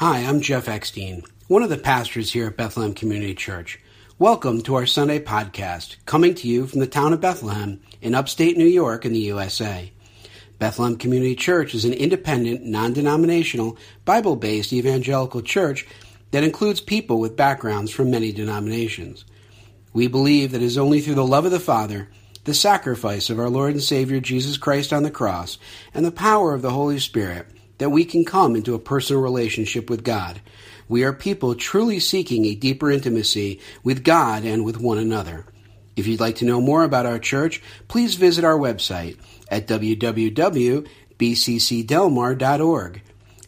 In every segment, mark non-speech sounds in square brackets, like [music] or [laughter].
Hi, I'm Jeff Eckstein, one of the pastors here at Bethlehem Community Church. Welcome to our Sunday podcast, coming to you from the town of Bethlehem in upstate New York in the USA. Bethlehem Community Church is an independent, non denominational, Bible based evangelical church that includes people with backgrounds from many denominations. We believe that it is only through the love of the Father, the sacrifice of our Lord and Savior Jesus Christ on the cross, and the power of the Holy Spirit that we can come into a personal relationship with God. We are people truly seeking a deeper intimacy with God and with one another. If you'd like to know more about our church, please visit our website at www.bccdelmar.org.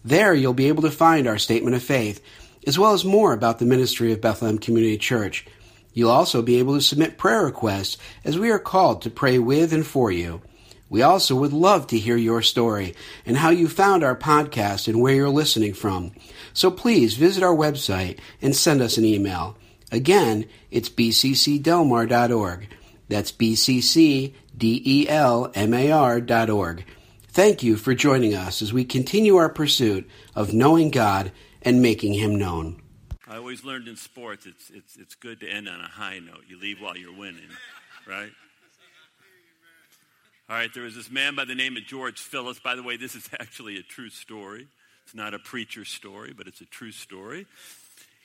There you'll be able to find our statement of faith, as well as more about the ministry of Bethlehem Community Church. You'll also be able to submit prayer requests as we are called to pray with and for you. We also would love to hear your story and how you found our podcast and where you're listening from. So please visit our website and send us an email. Again, it's bccdelmar.org. That's bccdelmar.org. Thank you for joining us as we continue our pursuit of knowing God and making Him known. I always learned in sports it's, it's, it's good to end on a high note. You leave while you're winning, right? All right, there was this man by the name of George Phillips. By the way, this is [laughs] actually a true story. It's not a preacher story, but it's a true story.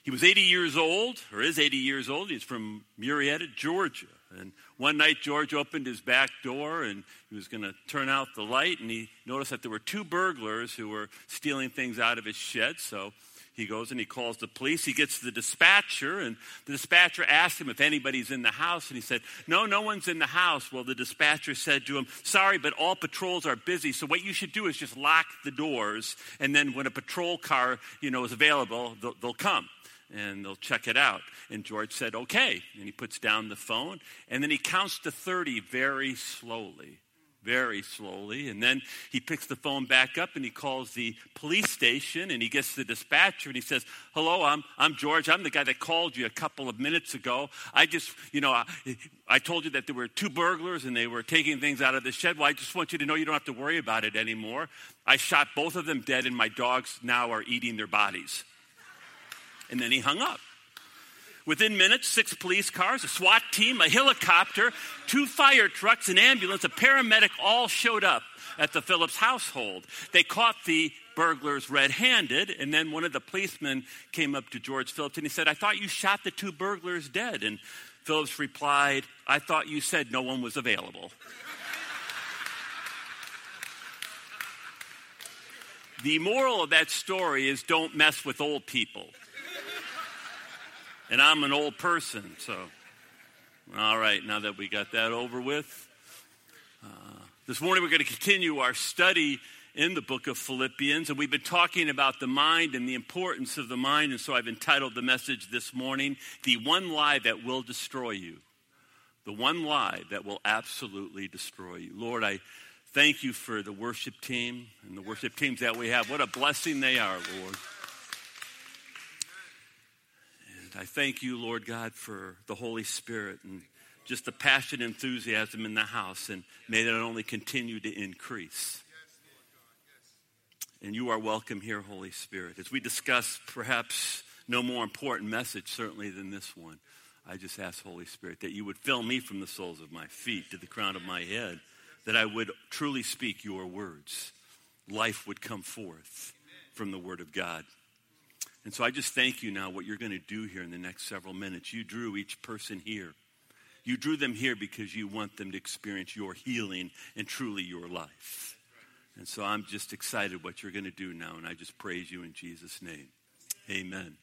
He was 80 years old, or is 80 years old. He's from Marietta, Georgia. And one night, George opened his back door and he was going to turn out the light, and he noticed that there were two burglars who were stealing things out of his shed. So he goes and he calls the police. He gets the dispatcher, and the dispatcher asks him if anybody's in the house. And he said, No, no one's in the house. Well, the dispatcher said to him, Sorry, but all patrols are busy. So what you should do is just lock the doors, and then when a patrol car, you know, is available, they'll, they'll come and they'll check it out. And George said, Okay. And he puts down the phone, and then he counts to 30 very slowly very slowly. And then he picks the phone back up and he calls the police station and he gets the dispatcher and he says, Hello, I'm, I'm George. I'm the guy that called you a couple of minutes ago. I just, you know, I, I told you that there were two burglars and they were taking things out of the shed. Well, I just want you to know you don't have to worry about it anymore. I shot both of them dead and my dogs now are eating their bodies. And then he hung up. Within minutes, six police cars, a SWAT team, a helicopter, two fire trucks, an ambulance, a paramedic all showed up at the Phillips household. They caught the burglars red handed, and then one of the policemen came up to George Phillips and he said, I thought you shot the two burglars dead. And Phillips replied, I thought you said no one was available. the moral of that story is don't mess with old people and I'm an old person, so. All right, now that we got that over with, uh, this morning we're going to continue our study in the book of Philippians, and we've been talking about the mind and the importance of the mind, and so I've entitled the message this morning, The One Lie That Will Destroy You. The one lie that will absolutely destroy you. Lord, I thank you for the worship team and the worship teams that we have. What a blessing they are, Lord. I thank you, Lord God, for the Holy Spirit and just the passion and enthusiasm in the house, and may that only continue to increase. And you are welcome here, Holy Spirit. As we discuss perhaps no more important message, certainly, than this one, I just ask, Holy Spirit, that you would fill me from the soles of my feet to the crown of my head, that I would truly speak your words. Life would come forth from the Word of God. And so I just thank you now what you're going to do here in the next several minutes. You drew each person here. You drew them here because you want them to experience your healing and truly your life. And so I'm just excited what you're going to do now, and I just praise you in Jesus' name. Amen.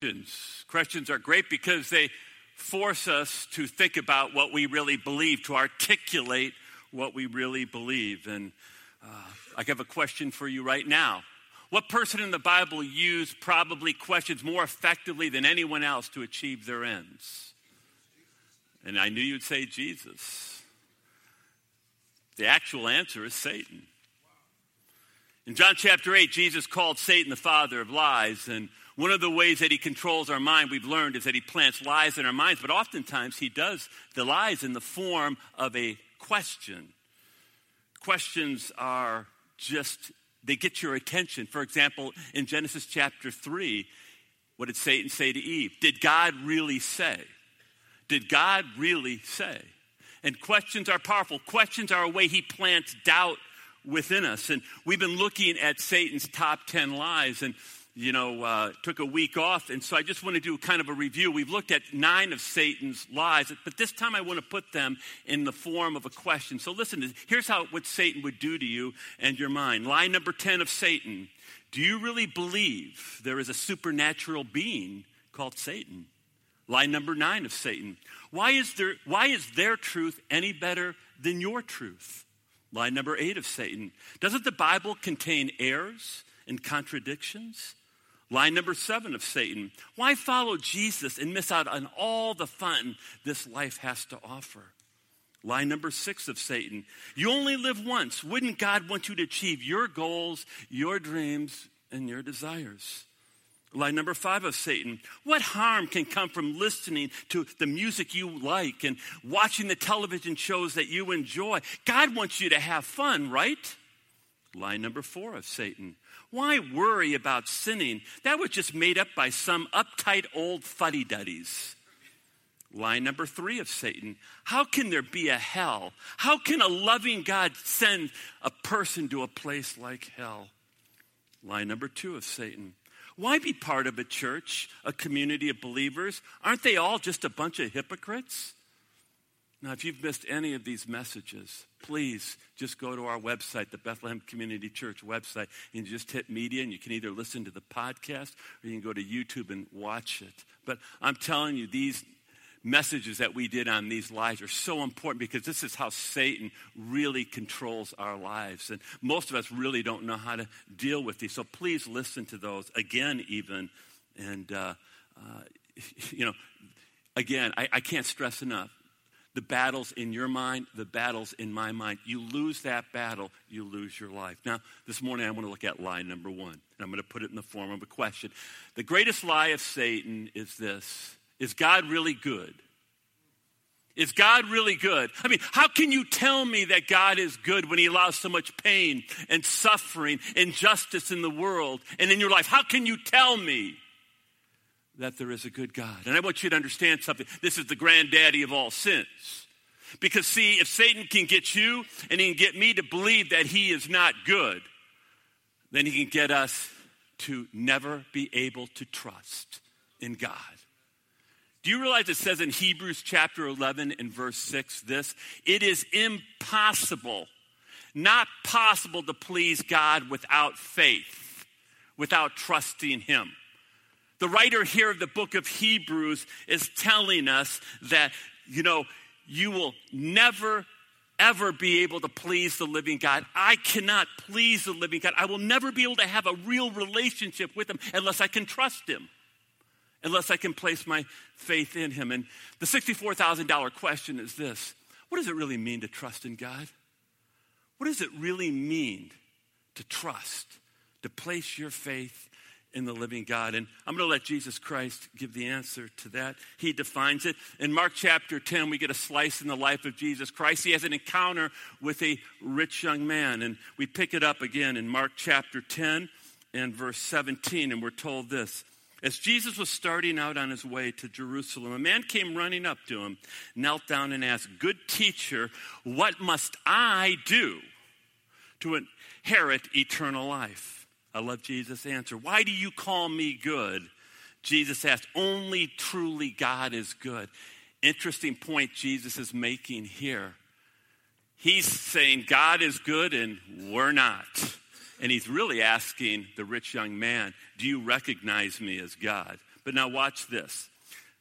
Questions. Questions are great because they force us to think about what we really believe, to articulate what we really believe. And uh, I have a question for you right now. What person in the Bible used probably questions more effectively than anyone else to achieve their ends? And I knew you'd say Jesus. The actual answer is Satan. In John chapter 8, Jesus called Satan the father of lies. And one of the ways that he controls our mind, we've learned, is that he plants lies in our minds. But oftentimes he does the lies in the form of a question. Questions are just They get your attention. For example, in Genesis chapter 3, what did Satan say to Eve? Did God really say? Did God really say? And questions are powerful. Questions are a way he plants doubt within us. And we've been looking at Satan's top 10 lies. And you know, uh, took a week off. And so I just want to do kind of a review. We've looked at nine of Satan's lies, but this time I want to put them in the form of a question. So listen, here's how what Satan would do to you and your mind. Lie number 10 of Satan. Do you really believe there is a supernatural being called Satan? Lie number nine of Satan. Why is, there, why is their truth any better than your truth? Lie number eight of Satan. Doesn't the Bible contain errors and contradictions? Line number seven of Satan why follow Jesus and miss out on all the fun this life has to offer? Line number six of Satan you only live once. Wouldn't God want you to achieve your goals, your dreams, and your desires? Line number five of Satan. What harm can come from listening to the music you like and watching the television shows that you enjoy? God wants you to have fun, right? Line number four of Satan. Why worry about sinning? That was just made up by some uptight old fuddy duddies. Line number three of Satan. How can there be a hell? How can a loving God send a person to a place like hell? Line number two of Satan. Why be part of a church, a community of believers? Aren't they all just a bunch of hypocrites? Now, if you've missed any of these messages, please just go to our website, the Bethlehem Community Church website, and just hit media, and you can either listen to the podcast or you can go to YouTube and watch it. But I'm telling you, these messages that we did on these lives are so important because this is how Satan really controls our lives. And most of us really don't know how to deal with these. So please listen to those again, even. And, uh, uh, [laughs] you know, again, I, I can't stress enough the battles in your mind, the battles in my mind. You lose that battle, you lose your life. Now, this morning I want to look at lie number one, and I'm going to put it in the form of a question. The greatest lie of Satan is this Is God really good? Is God really good? I mean, how can you tell me that God is good when He allows so much pain and suffering, injustice in the world and in your life? How can you tell me? That there is a good God. And I want you to understand something. This is the granddaddy of all sins. Because, see, if Satan can get you and he can get me to believe that he is not good, then he can get us to never be able to trust in God. Do you realize it says in Hebrews chapter 11 and verse 6 this? It is impossible, not possible to please God without faith, without trusting him. The writer here of the book of Hebrews is telling us that, you know, you will never, ever be able to please the living God. I cannot please the living God. I will never be able to have a real relationship with Him unless I can trust Him, unless I can place my faith in Him. And the $64,000 question is this What does it really mean to trust in God? What does it really mean to trust, to place your faith in the living God? And I'm going to let Jesus Christ give the answer to that. He defines it. In Mark chapter 10, we get a slice in the life of Jesus Christ. He has an encounter with a rich young man. And we pick it up again in Mark chapter 10 and verse 17. And we're told this. As Jesus was starting out on his way to Jerusalem, a man came running up to him, knelt down, and asked, Good teacher, what must I do to inherit eternal life? I love Jesus' answer. Why do you call me good? Jesus asked, Only truly God is good. Interesting point Jesus is making here. He's saying God is good and we're not. And he's really asking the rich young man, Do you recognize me as God? But now watch this.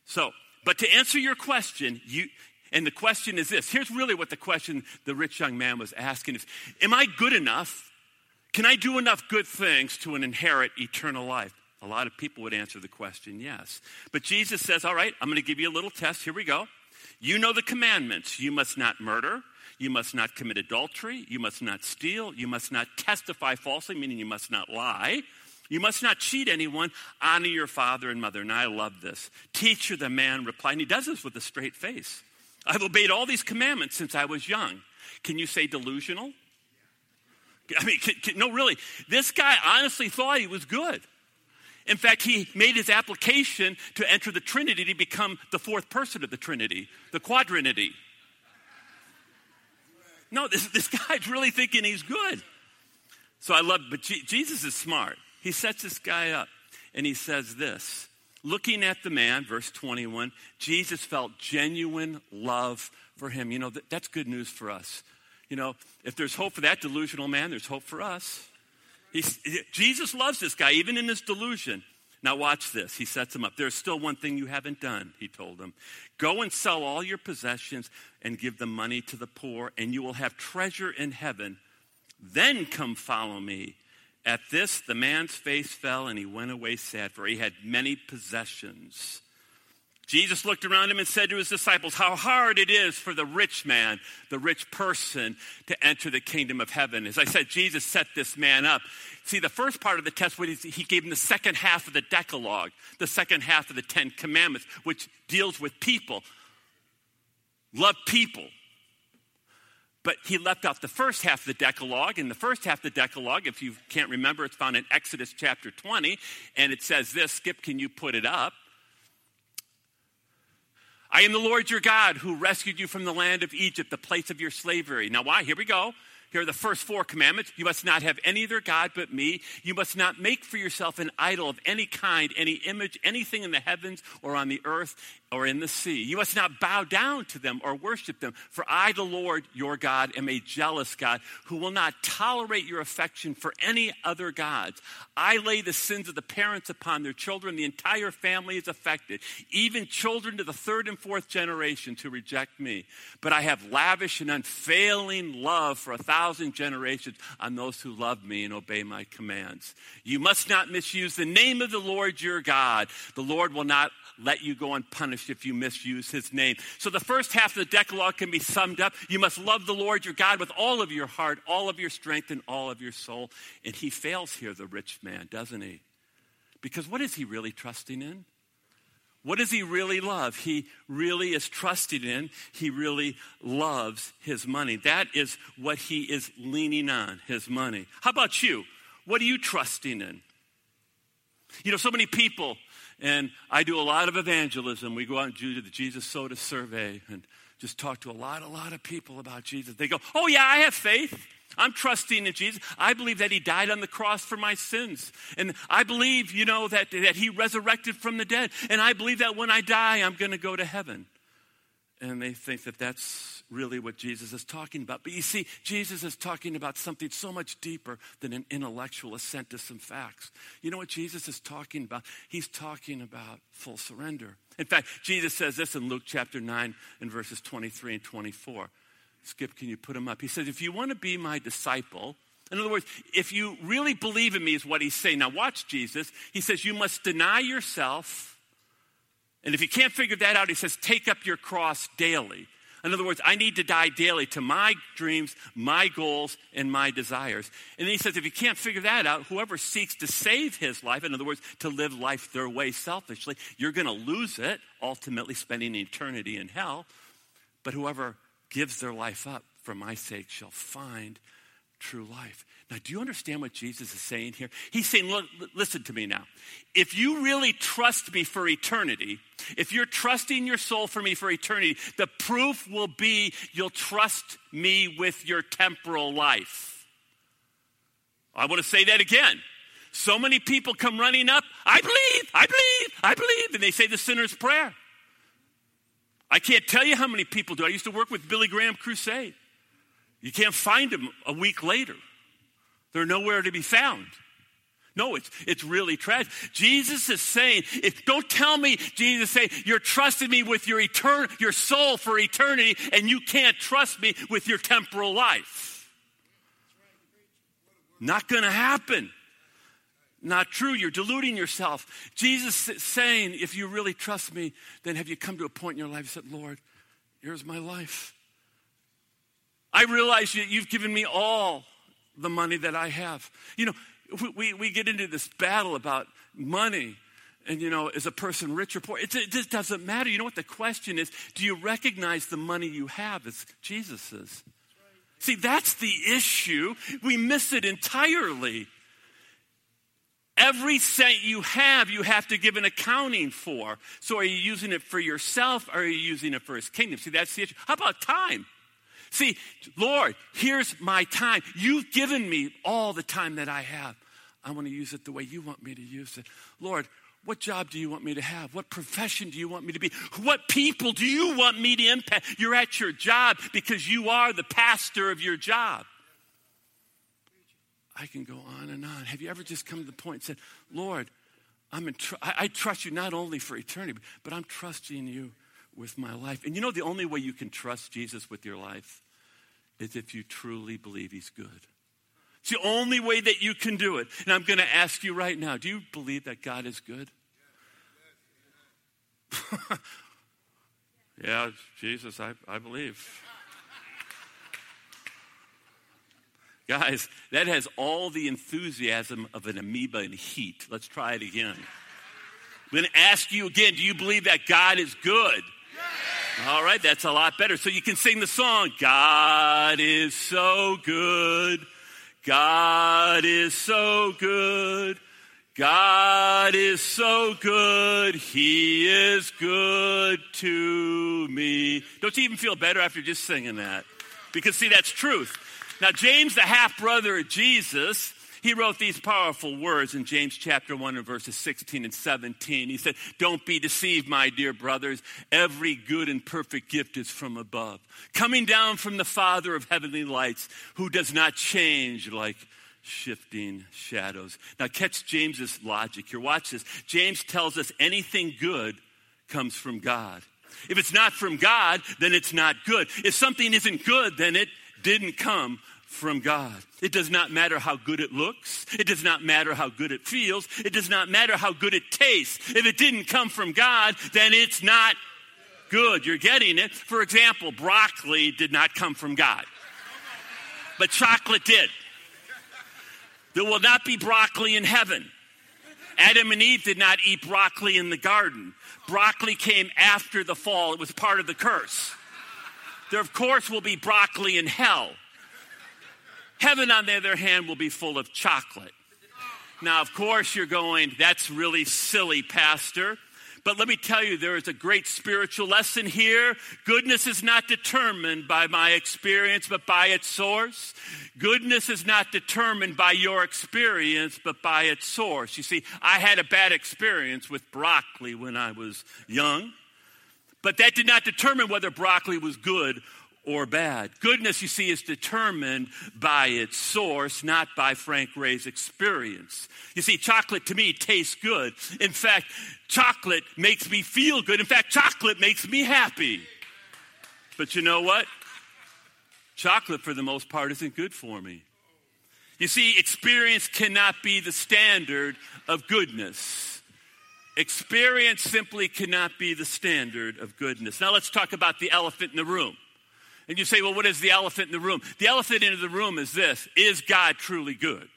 So, but to answer your question, you, and the question is this here's really what the question the rich young man was asking is Am I good enough can I do enough good things to inherit eternal life? A lot of people would answer the question yes. But Jesus says, All right, I'm going to give you a little test. Here we go. You know the commandments. You must not murder. You must not commit adultery. You must not steal. You must not testify falsely, meaning you must not lie. You must not cheat anyone. Honor your father and mother. And I love this. Teacher, the man replied, and he does this with a straight face. I've obeyed all these commandments since I was young. Can you say delusional? I mean, can, can, no, really. This guy honestly thought he was good. In fact, he made his application to enter the Trinity to become the fourth person of the Trinity, the Quadrinity. No, this, this guy's really thinking he's good. So I love, but G- Jesus is smart. He sets this guy up and he says this Looking at the man, verse 21, Jesus felt genuine love for him. You know, that, that's good news for us. You know, if there's hope for that delusional man, there's hope for us. He's, Jesus loves this guy, even in his delusion. Now, watch this. He sets him up. There's still one thing you haven't done, he told him. Go and sell all your possessions and give the money to the poor, and you will have treasure in heaven. Then come follow me. At this, the man's face fell, and he went away sad, for he had many possessions. Jesus looked around him and said to his disciples, How hard it is for the rich man, the rich person, to enter the kingdom of heaven. As I said, Jesus set this man up. See, the first part of the test, he gave him the second half of the Decalogue, the second half of the Ten Commandments, which deals with people. Love people. But he left out the first half of the Decalogue. And the first half of the Decalogue, if you can't remember, it's found in Exodus chapter 20. And it says this Skip, can you put it up? I am the Lord your God who rescued you from the land of Egypt, the place of your slavery. Now, why? Here we go. Here are the first four commandments. You must not have any other God but me. You must not make for yourself an idol of any kind, any image, anything in the heavens or on the earth or in the sea. You must not bow down to them or worship them. For I, the Lord your God, am a jealous God who will not tolerate your affection for any other gods. I lay the sins of the parents upon their children. The entire family is affected, even children to the third and fourth generations who reject me. But I have lavish and unfailing love for a thousand generations on those who love me and obey my commands. You must not misuse the name of the Lord your God. The Lord will not let you go unpunished if you misuse his name. So the first half of the Decalogue can be summed up. You must love the Lord your God with all of your heart, all of your strength, and all of your soul. And he fails here, the rich man, doesn't he? Because what is he really trusting in? What does he really love? He really is trusting in, he really loves his money. That is what he is leaning on, his money. How about you? What are you trusting in? You know, so many people, and I do a lot of evangelism. We go out and do the Jesus Soda survey and just talk to a lot, a lot of people about Jesus. They go, Oh, yeah, I have faith. I'm trusting in Jesus. I believe that He died on the cross for my sins. And I believe, you know, that, that He resurrected from the dead. And I believe that when I die, I'm going to go to heaven. And they think that that's really what Jesus is talking about. But you see, Jesus is talking about something so much deeper than an intellectual assent to some facts. You know what Jesus is talking about? He's talking about full surrender. In fact, Jesus says this in Luke chapter 9 and verses 23 and 24. Skip, can you put him up? He says, If you want to be my disciple, in other words, if you really believe in me, is what he's saying. Now, watch Jesus. He says, You must deny yourself. And if you can't figure that out, he says, Take up your cross daily. In other words, I need to die daily to my dreams, my goals, and my desires. And then he says, if you can't figure that out, whoever seeks to save his life, in other words, to live life their way selfishly, you're going to lose it, ultimately spending eternity in hell. But whoever gives their life up for my sake shall find true life. Now, do you understand what Jesus is saying here? He's saying, look, listen to me now. If you really trust me for eternity, if you're trusting your soul for me for eternity, the proof will be you'll trust me with your temporal life. I want to say that again. So many people come running up, I believe, I believe, I believe, and they say the sinner's prayer. I can't tell you how many people do. I used to work with Billy Graham Crusade. You can't find them a week later. They're nowhere to be found. No, it's, it's really tragic. Jesus is saying, if don't tell me, Jesus say, you're trusting me with your etern- your soul for eternity, and you can't trust me with your temporal life. Not gonna happen not true. You're deluding yourself. Jesus is saying, if you really trust me, then have you come to a point in your life you said, Lord, here's my life. I realize you, you've given me all the money that I have. You know, we, we get into this battle about money and you know, is a person rich or poor? It, it, just doesn't matter. You know what the question is? Do you recognize the money you have as Jesus's? See, that's the issue. We miss it entirely. Every cent you have, you have to give an accounting for. So are you using it for yourself or are you using it for his kingdom? See, that's the issue. How about time? See, Lord, here's my time. You've given me all the time that I have. I want to use it the way you want me to use it. Lord, what job do you want me to have? What profession do you want me to be? What people do you want me to impact? You're at your job because you are the pastor of your job. I can go on and on. Have you ever just come to the point and said, Lord, I'm in tr- I, I trust you not only for eternity, but I'm trusting you with my life. And you know, the only way you can trust Jesus with your life is if you truly believe he's good. It's the only way that you can do it. And I'm going to ask you right now do you believe that God is good? [laughs] yeah, Jesus, I, I believe. Guys, that has all the enthusiasm of an amoeba in heat. Let's try it again. I'm going to ask you again do you believe that God is good? All right, that's a lot better. So you can sing the song God is so good. God is so good. God is so good. He is good to me. Don't you even feel better after just singing that? Because, see, that's truth. Now, James, the half brother of Jesus, he wrote these powerful words in James chapter 1 and verses 16 and 17. He said, Don't be deceived, my dear brothers. Every good and perfect gift is from above, coming down from the Father of heavenly lights, who does not change like shifting shadows. Now, catch James's logic here. Watch this. James tells us anything good comes from God. If it's not from God, then it's not good. If something isn't good, then it didn't come from God. It does not matter how good it looks. It does not matter how good it feels. It does not matter how good it tastes. If it didn't come from God, then it's not good. You're getting it. For example, broccoli did not come from God, but chocolate did. There will not be broccoli in heaven. Adam and Eve did not eat broccoli in the garden. Broccoli came after the fall, it was part of the curse. There, of course, will be broccoli in hell. Heaven, on the other hand, will be full of chocolate. Now, of course, you're going, that's really silly, Pastor. But let me tell you, there is a great spiritual lesson here. Goodness is not determined by my experience, but by its source. Goodness is not determined by your experience, but by its source. You see, I had a bad experience with broccoli when I was young. But that did not determine whether broccoli was good or bad. Goodness, you see, is determined by its source, not by Frank Ray's experience. You see, chocolate to me tastes good. In fact, chocolate makes me feel good. In fact, chocolate makes me happy. But you know what? Chocolate, for the most part, isn't good for me. You see, experience cannot be the standard of goodness. Experience simply cannot be the standard of goodness. Now let's talk about the elephant in the room. And you say, well, what is the elephant in the room? The elephant in the room is this Is God truly good?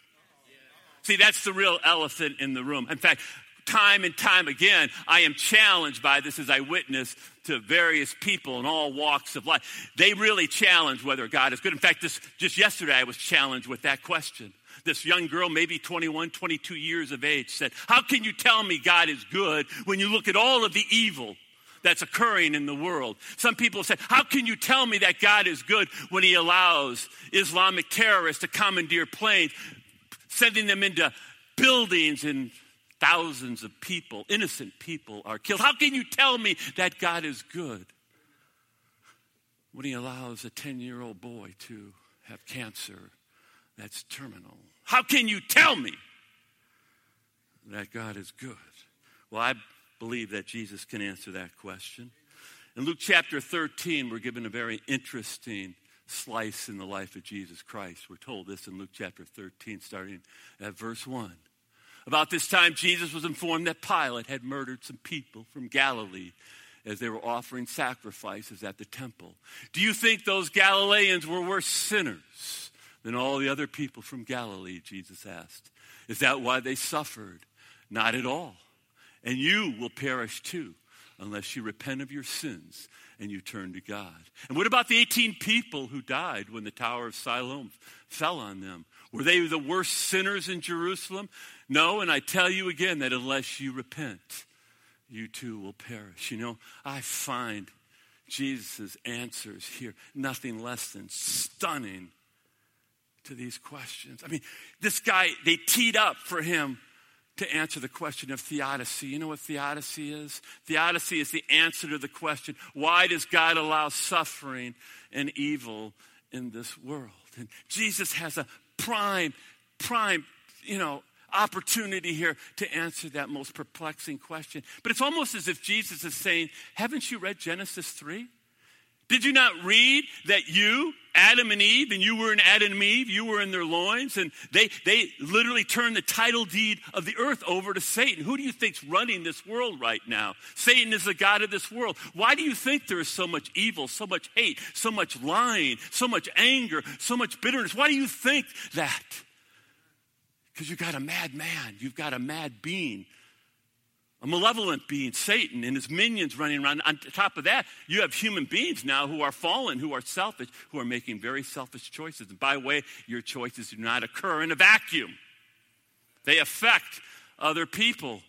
See, that's the real elephant in the room. In fact, time and time again, I am challenged by this as I witness to various people in all walks of life. They really challenge whether God is good. In fact, this, just yesterday, I was challenged with that question. This young girl, maybe 21, 22 years of age, said, How can you tell me God is good when you look at all of the evil that's occurring in the world. Some people say, How can you tell me that God is good when He allows Islamic terrorists to commandeer planes, sending them into buildings and thousands of people, innocent people, are killed? How can you tell me that God is good when He allows a 10 year old boy to have cancer that's terminal? How can you tell me that God is good? Well, I believe that Jesus can answer that question. In Luke chapter 13, we're given a very interesting slice in the life of Jesus Christ. We're told this in Luke chapter 13, starting at verse 1. About this time, Jesus was informed that Pilate had murdered some people from Galilee as they were offering sacrifices at the temple. Do you think those Galileans were worse sinners than all the other people from Galilee, Jesus asked. Is that why they suffered? Not at all. And you will perish too. unless you repent of your sins and you turn to God. And what about the 18 people who died when the Tower of Siloam fell on them? Were they the worst sinners in Jerusalem? No, and I tell you again that unless you repent, you too will perish. You know, I find Jesus' answers here nothing less than stunning to these questions. I mean, this guy, they teed up for him to answer the question of theodicy. You know what theodicy is? Theodicy is the answer to the question why does God allow suffering and evil in this world? And Jesus has a prime, prime, you know, opportunity here to answer that most perplexing question. But it's almost as if Jesus is saying, Haven't you read Genesis 3? Did you not read that you, Adam and Eve, and you were in Adam and Eve, you were in their loins, and they, they literally turned the title deed of the earth over to Satan. Who do you think's running this world right now? Satan is the God of this world. Why do you think there is so much evil, so much hate, so much lying, so much anger, so much bitterness? Why do you think that? Because you've got a mad man, you've got a mad being a malevolent being, Satan, and his minions running around. On top of that, you have human beings now who are fallen, who are selfish, who are making very selfish choices. And by the way, your choices do not occur in a vacuum, they affect other people.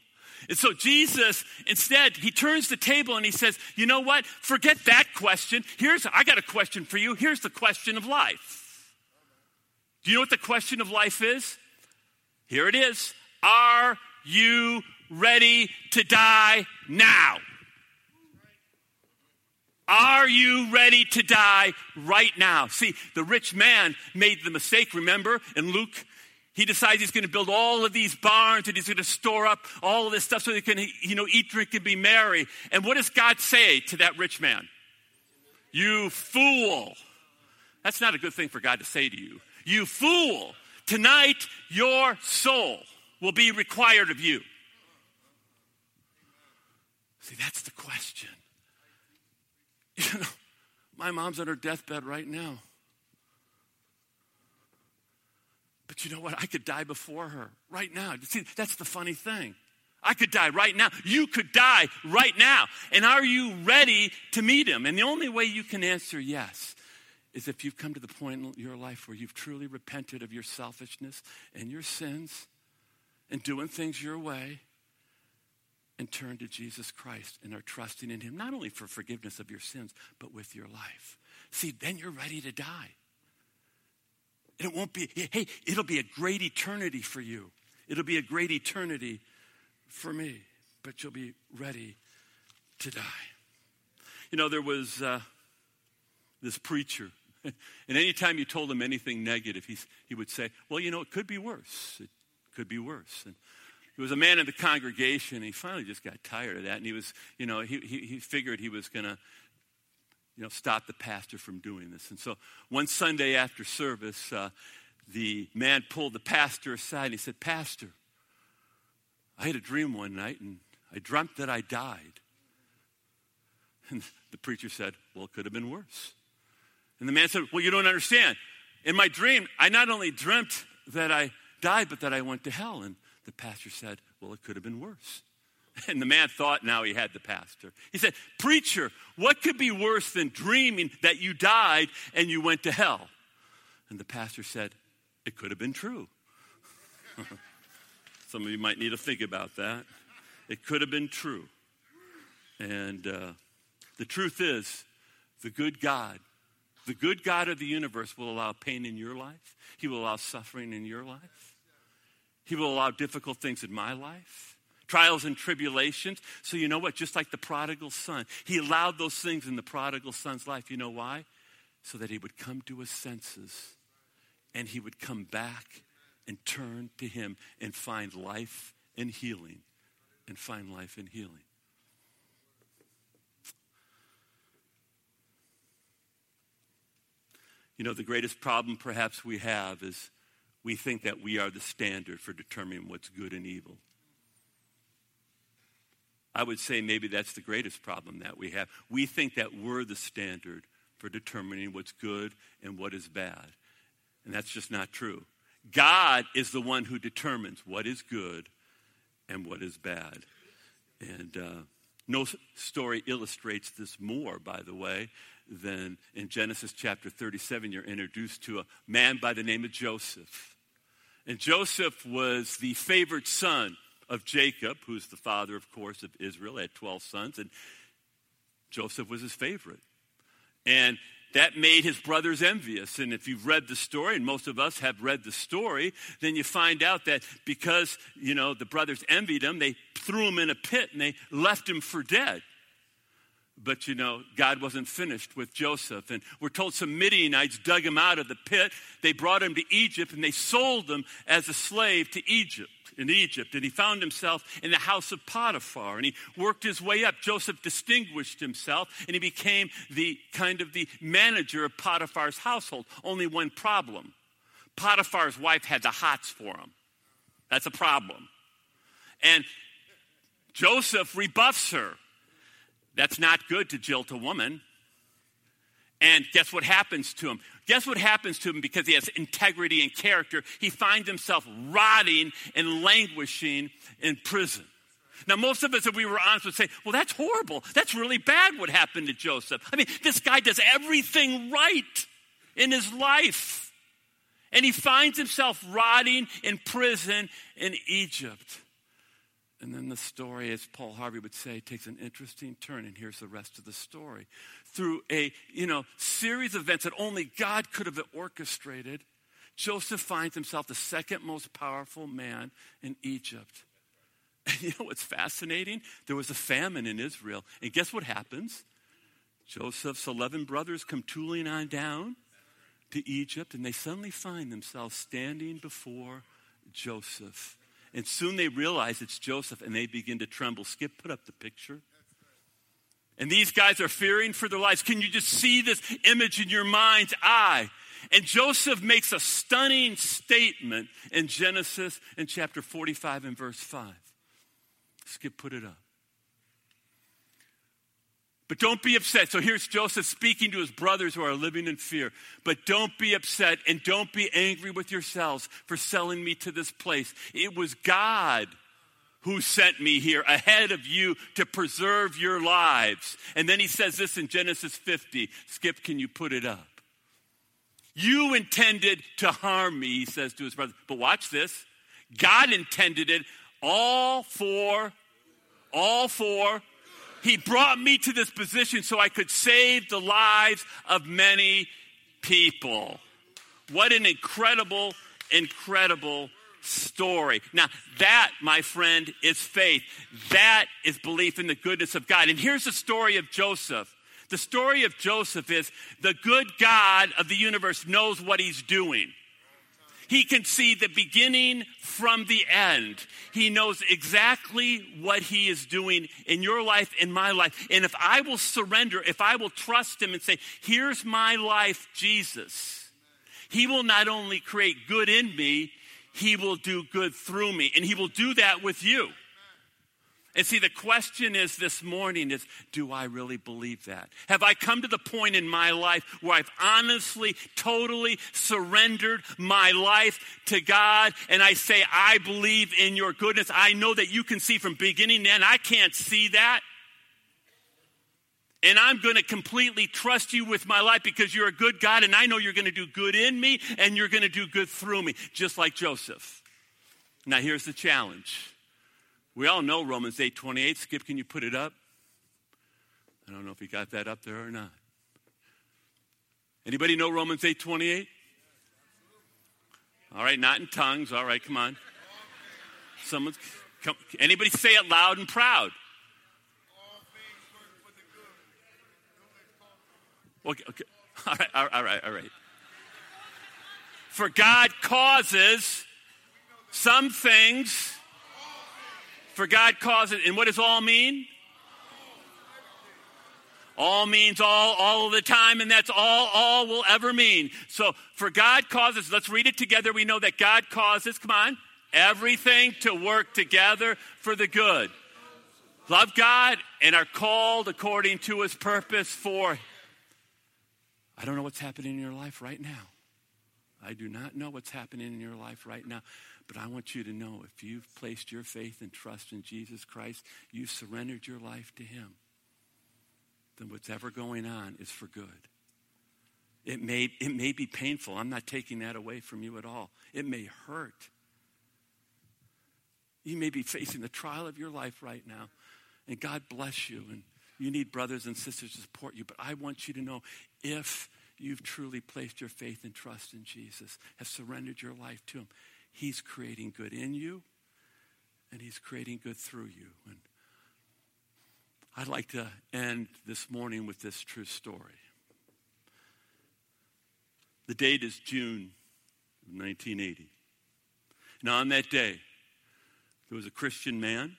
And so Jesus, instead, he turns the table and he says, You know what? Forget that question. Here's, I got a question for you. Here's the question of life. Do you know what the question of life is? Here it is. Are you ready to die now? Are you ready to die right now? See, the rich man made the mistake, remember, in Luke? He decides he's going to build all of these barns and he's going to store up all of this stuff so he can, you know, eat, drink, and be merry. And what does God say to that rich man? You fool. That's not a good thing for God to say to you. You fool. Tonight, your soul will be required of you. See, that's the question. You know, my mom's on her deathbed right now. But you know what? I could die before her right now. See, that's the funny thing. I could die right now. You could die right now. And are you ready to meet him? And the only way you can answer yes is if you've come to the point in your life where you've truly repented of your selfishness and your sins and doing things your way and turn to Jesus Christ and are trusting in Him, not only for forgiveness of your sins, but with your life. See, then you're ready to die. And it won't be, hey, it'll be a great eternity for you. It'll be a great eternity for me, but you'll be ready to die. You know, there was uh, this preacher, [laughs] and anytime you told him anything negative, he, he would say, Well, you know, it could be worse. It could be worse. And he was a man in the congregation. He finally just got tired of that. And he was, you know, he, he, he figured he was going to, you know, stop the pastor from doing this. And so one Sunday after service, uh, the man pulled the pastor aside and he said, Pastor, I had a dream one night and I dreamt that I died. And the preacher said, Well, it could have been worse. And the man said, Well, you don't understand. In my dream, I not only dreamt that I died, but that I went to hell. And the pastor said, Well, it could have been worse. [laughs] And the man thought now he had the pastor. He said, Preacher, what could be worse than dreaming that you died and you went to hell? And the pastor said, It could have been true. [laughs] Some of you might need to think about that. It could have been true. And uh, the truth is, the good God, the good God of the universe will allow pain in your life, He will allow suffering in your life. He will allow difficult things in my life, trials and tribulations. So, you know what? Just like the prodigal son, he allowed those things in the prodigal son's life. You know why? So that he would come to his senses and he would come back and turn to him and find life and healing. And find life and healing. You know, the greatest problem perhaps we have is we think that we are the standard for determining what's good and evil. I would say maybe that's the greatest problem that we have. We think that we're the standard for determining what's good and what is bad. And that's just not true. God is the one who determines what is good and what is bad. And uh, No story illustrates this more, by the way, than in Genesis chapter 37. You're introduced to a man by the name of Joseph. And Joseph was the favored son of Jacob, who's the father, of course, of Israel, had 12 sons, and Joseph was his favorite. And that made his brothers envious. And if you've read the story, and most of us have read the story, then you find out that because, you know, the brothers envied him, they threw him in a pit and they left him for dead. But you know, God wasn't finished with Joseph. And we're told some Midianites dug him out of the pit. They brought him to Egypt and they sold him as a slave to Egypt in Egypt, and he found himself in the house of Potiphar, and he worked his way up. Joseph distinguished himself, and he became the kind of the manager of Potiphar's household. Only one problem Potiphar's wife had the hots for him. That's a problem. And Joseph rebuffs her. That's not good to jilt a woman. And guess what happens to him? Guess what happens to him because he has integrity and character? He finds himself rotting and languishing in prison. Now, most of us, if we were honest, would say, well, that's horrible. That's really bad what happened to Joseph. I mean, this guy does everything right in his life. And he finds himself rotting in prison in Egypt. And then the story, as Paul Harvey would say, takes an interesting turn. And here's the rest of the story. Through a you know series of events that only God could have orchestrated, Joseph finds himself the second most powerful man in Egypt. [laughs] And you know what's fascinating? There was a famine in Israel. And guess what happens? Joseph's 11 brothers come tooling on down to Egypt, and they suddenly find themselves standing before Joseph. And soon they realize it's Joseph and they begin to tremble. Skip, put up the picture. And these guys are fearing for their lives. Can you just see this image in your mind's eye? And Joseph makes a stunning statement in Genesis in chapter 45 and verse 5. Skip, put it up. But don't be upset. So here's Joseph speaking to his brothers who are living in fear. But don't be upset and don't be angry with yourselves for selling me to this place. It was God who sent me here ahead of you to preserve your lives. And then he says this in Genesis 50. Skip, can you put it up? You intended to harm me, he says to his brothers. But watch this. God intended it all for, all for he brought me to this position so I could save the lives of many people. What an incredible, incredible story. Now, that, my friend, is faith. That is belief in the goodness of God. And here's the story of Joseph. The story of Joseph is the good God of the universe knows what he's doing. He can see the beginning from the end. He knows exactly what He is doing in your life, in my life. And if I will surrender, if I will trust Him and say, Here's my life, Jesus, He will not only create good in me, He will do good through me. And He will do that with you. And see, the question is this morning is, do I really believe that? Have I come to the point in my life where I've honestly, totally surrendered my life to God and I say, I believe in your goodness. I know that you can see from beginning to end. I can't see that. And I'm going to completely trust you with my life because you're a good God and I know you're going to do good in me and you're going to do good through me, just like Joseph. Now, here's the challenge we all know Romans 8:28. Skip, can you put it up? I don't know if you got that up there or not. Anybody know Romans 8:28? All right, not in tongues. All right, come on. Someone, come, anybody say it loud and proud? Okay, okay. All right, all right, all right. For God causes some things for God causes, and what does all mean? All means all, all of the time, and that's all all will ever mean. So for God causes, let's read it together. We know that God causes, come on, everything to work together for the good. Love God and are called according to his purpose for. I don't know what's happening in your life right now. I do not know what's happening in your life right now. But I want you to know if you've placed your faith and trust in Jesus Christ, you've surrendered your life to Him, then what's ever going on is for good. It may, it may be painful. I'm not taking that away from you at all. It may hurt. You may be facing the trial of your life right now, and God bless you, and you need brothers and sisters to support you. But I want you to know if you've truly placed your faith and trust in Jesus, have surrendered your life to Him, He's creating good in you, and He's creating good through you. And I'd like to end this morning with this true story. The date is June of 1980. And on that day, there was a Christian man,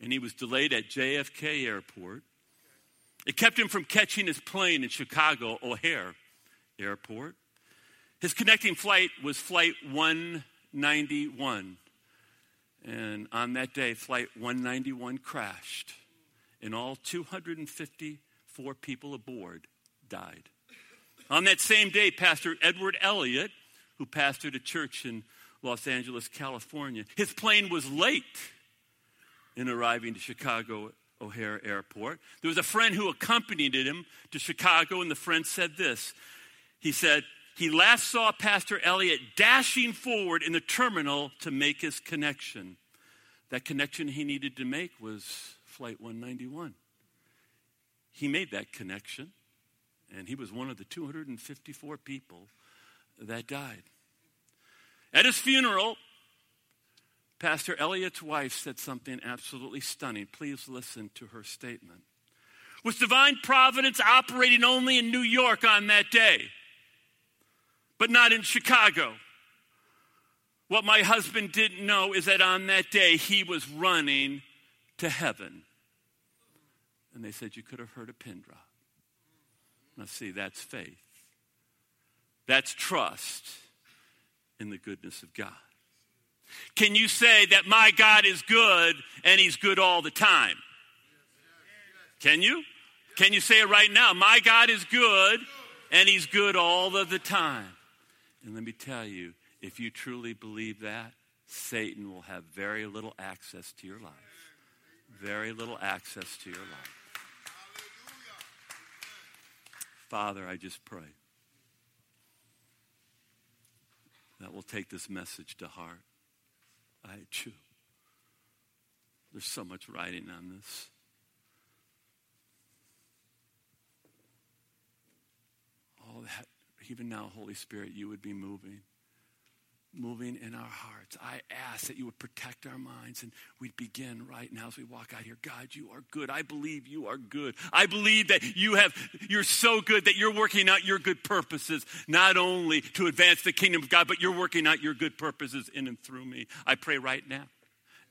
and he was delayed at JFK Airport. It kept him from catching his plane in Chicago O'Hare Airport. His connecting flight was Flight 191. And on that day, Flight 191 crashed, and all 254 people aboard died. On that same day, Pastor Edward Elliott, who pastored a church in Los Angeles, California, his plane was late in arriving to Chicago O'Hare Airport. There was a friend who accompanied him to Chicago, and the friend said this. He said, he last saw Pastor Elliott dashing forward in the terminal to make his connection. That connection he needed to make was Flight 191. He made that connection and he was one of the 254 people that died. At his funeral, Pastor Elliott's wife said something absolutely stunning. Please listen to her statement. Was divine providence operating only in New York on that day, but not in Chicago? What my husband didn't know is that on that day he was running to heaven. And they said, You could have heard a pin drop. Now, see, that's faith. That's trust in the goodness of God. Can you say that my God is good and he's good all the time? Can you? Can you say it right now? My God is good and he's good all of the time. And let me tell you, if you truly believe that, Satan will have very little access to your life. Very little access to your life. Father, I just pray that we'll take this message to heart. I chew. There's so much writing on this. All that, even now, Holy Spirit, you would be moving moving in our hearts. I ask that you would protect our minds and we'd begin right now as we walk out here. God, you are good. I believe you are good. I believe that you have, you're so good that you're working out your good purposes, not only to advance the kingdom of God, but you're working out your good purposes in and through me. I pray right now,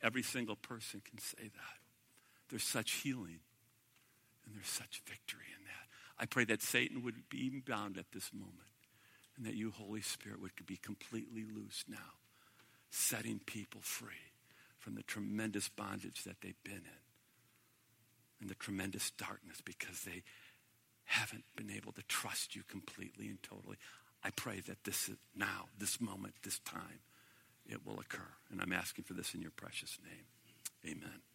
every single person can say that. There's such healing and there's such victory in that. I pray that Satan would be bound at this moment and that you, Holy Spirit, would be completely loose now, setting people free from the tremendous bondage that they've been in and the tremendous darkness because they haven't been able to trust you completely and totally. I pray that this is now, this moment, this time, it will occur. And I'm asking for this in your precious name. Amen.